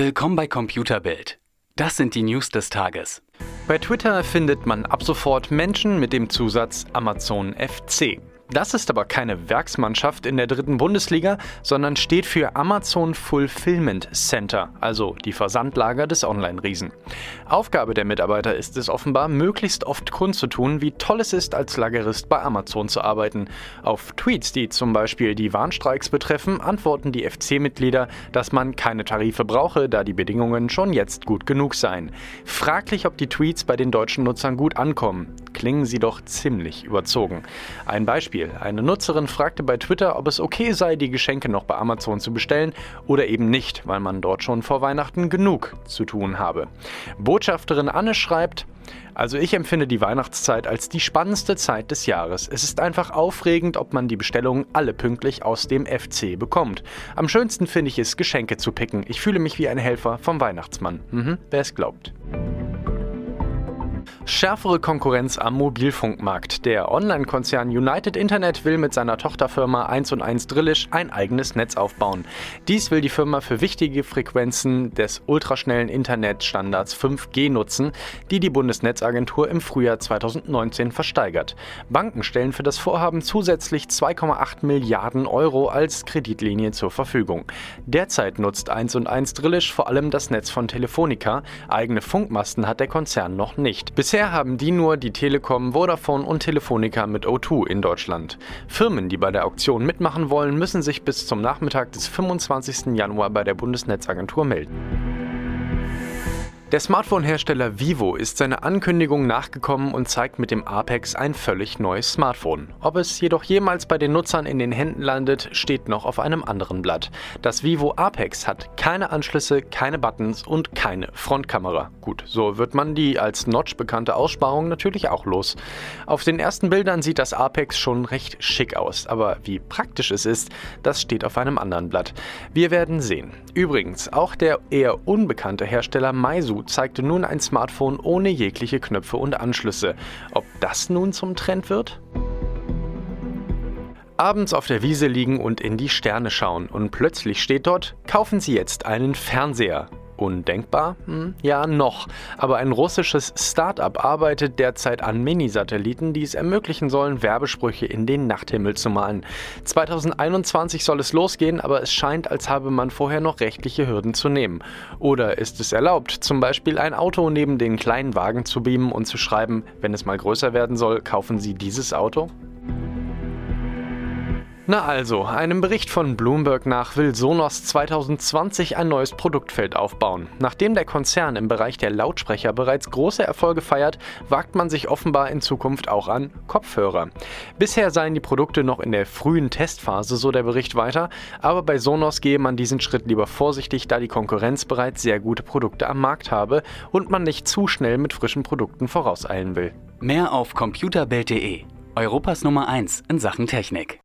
Willkommen bei Computerbild. Das sind die News des Tages. Bei Twitter findet man ab sofort Menschen mit dem Zusatz Amazon FC. Das ist aber keine Werksmannschaft in der dritten Bundesliga, sondern steht für Amazon Fulfillment Center, also die Versandlager des Online-Riesen. Aufgabe der Mitarbeiter ist es offenbar, möglichst oft kundzutun, wie toll es ist, als Lagerist bei Amazon zu arbeiten. Auf Tweets, die zum Beispiel die Warnstreiks betreffen, antworten die FC-Mitglieder, dass man keine Tarife brauche, da die Bedingungen schon jetzt gut genug seien. Fraglich, ob die Tweets bei den deutschen Nutzern gut ankommen. Klingen sie doch ziemlich überzogen. Ein Beispiel. Eine Nutzerin fragte bei Twitter, ob es okay sei, die Geschenke noch bei Amazon zu bestellen oder eben nicht, weil man dort schon vor Weihnachten genug zu tun habe. Botschafterin Anne schreibt, also ich empfinde die Weihnachtszeit als die spannendste Zeit des Jahres. Es ist einfach aufregend, ob man die Bestellungen alle pünktlich aus dem FC bekommt. Am schönsten finde ich es, Geschenke zu picken. Ich fühle mich wie ein Helfer vom Weihnachtsmann. Mhm, wer es glaubt. Schärfere Konkurrenz am Mobilfunkmarkt. Der Online-Konzern United Internet will mit seiner Tochterfirma 1 und 1 Drillisch ein eigenes Netz aufbauen. Dies will die Firma für wichtige Frequenzen des ultraschnellen Internetstandards 5G nutzen, die die Bundesnetzagentur im Frühjahr 2019 versteigert. Banken stellen für das Vorhaben zusätzlich 2,8 Milliarden Euro als Kreditlinie zur Verfügung. Derzeit nutzt 1 und 1 Drillisch vor allem das Netz von Telefonica. Eigene Funkmasten hat der Konzern noch nicht. Bisher Bisher haben die nur die Telekom, Vodafone und Telefonica mit O2 in Deutschland. Firmen, die bei der Auktion mitmachen wollen, müssen sich bis zum Nachmittag des 25. Januar bei der Bundesnetzagentur melden. Der Smartphone-Hersteller Vivo ist seiner Ankündigung nachgekommen und zeigt mit dem Apex ein völlig neues Smartphone. Ob es jedoch jemals bei den Nutzern in den Händen landet, steht noch auf einem anderen Blatt. Das Vivo Apex hat keine Anschlüsse, keine Buttons und keine Frontkamera. Gut, so wird man die als Notch bekannte Aussparung natürlich auch los. Auf den ersten Bildern sieht das Apex schon recht schick aus, aber wie praktisch es ist, das steht auf einem anderen Blatt. Wir werden sehen. Übrigens, auch der eher unbekannte Hersteller Meizu zeigte nun ein Smartphone ohne jegliche Knöpfe und Anschlüsse. Ob das nun zum Trend wird? Abends auf der Wiese liegen und in die Sterne schauen und plötzlich steht dort, kaufen Sie jetzt einen Fernseher. Undenkbar? Hm, ja, noch. Aber ein russisches Start-up arbeitet derzeit an Mini-Satelliten, die es ermöglichen sollen, Werbesprüche in den Nachthimmel zu malen. 2021 soll es losgehen, aber es scheint, als habe man vorher noch rechtliche Hürden zu nehmen. Oder ist es erlaubt, zum Beispiel ein Auto neben den kleinen Wagen zu beamen und zu schreiben, wenn es mal größer werden soll, kaufen Sie dieses Auto? Na also, einem Bericht von Bloomberg nach will Sonos 2020 ein neues Produktfeld aufbauen. Nachdem der Konzern im Bereich der Lautsprecher bereits große Erfolge feiert, wagt man sich offenbar in Zukunft auch an Kopfhörer. Bisher seien die Produkte noch in der frühen Testphase, so der Bericht weiter, aber bei Sonos gehe man diesen Schritt lieber vorsichtig, da die Konkurrenz bereits sehr gute Produkte am Markt habe und man nicht zu schnell mit frischen Produkten vorauseilen will. Mehr auf computerbild.de, Europas Nummer 1 in Sachen Technik.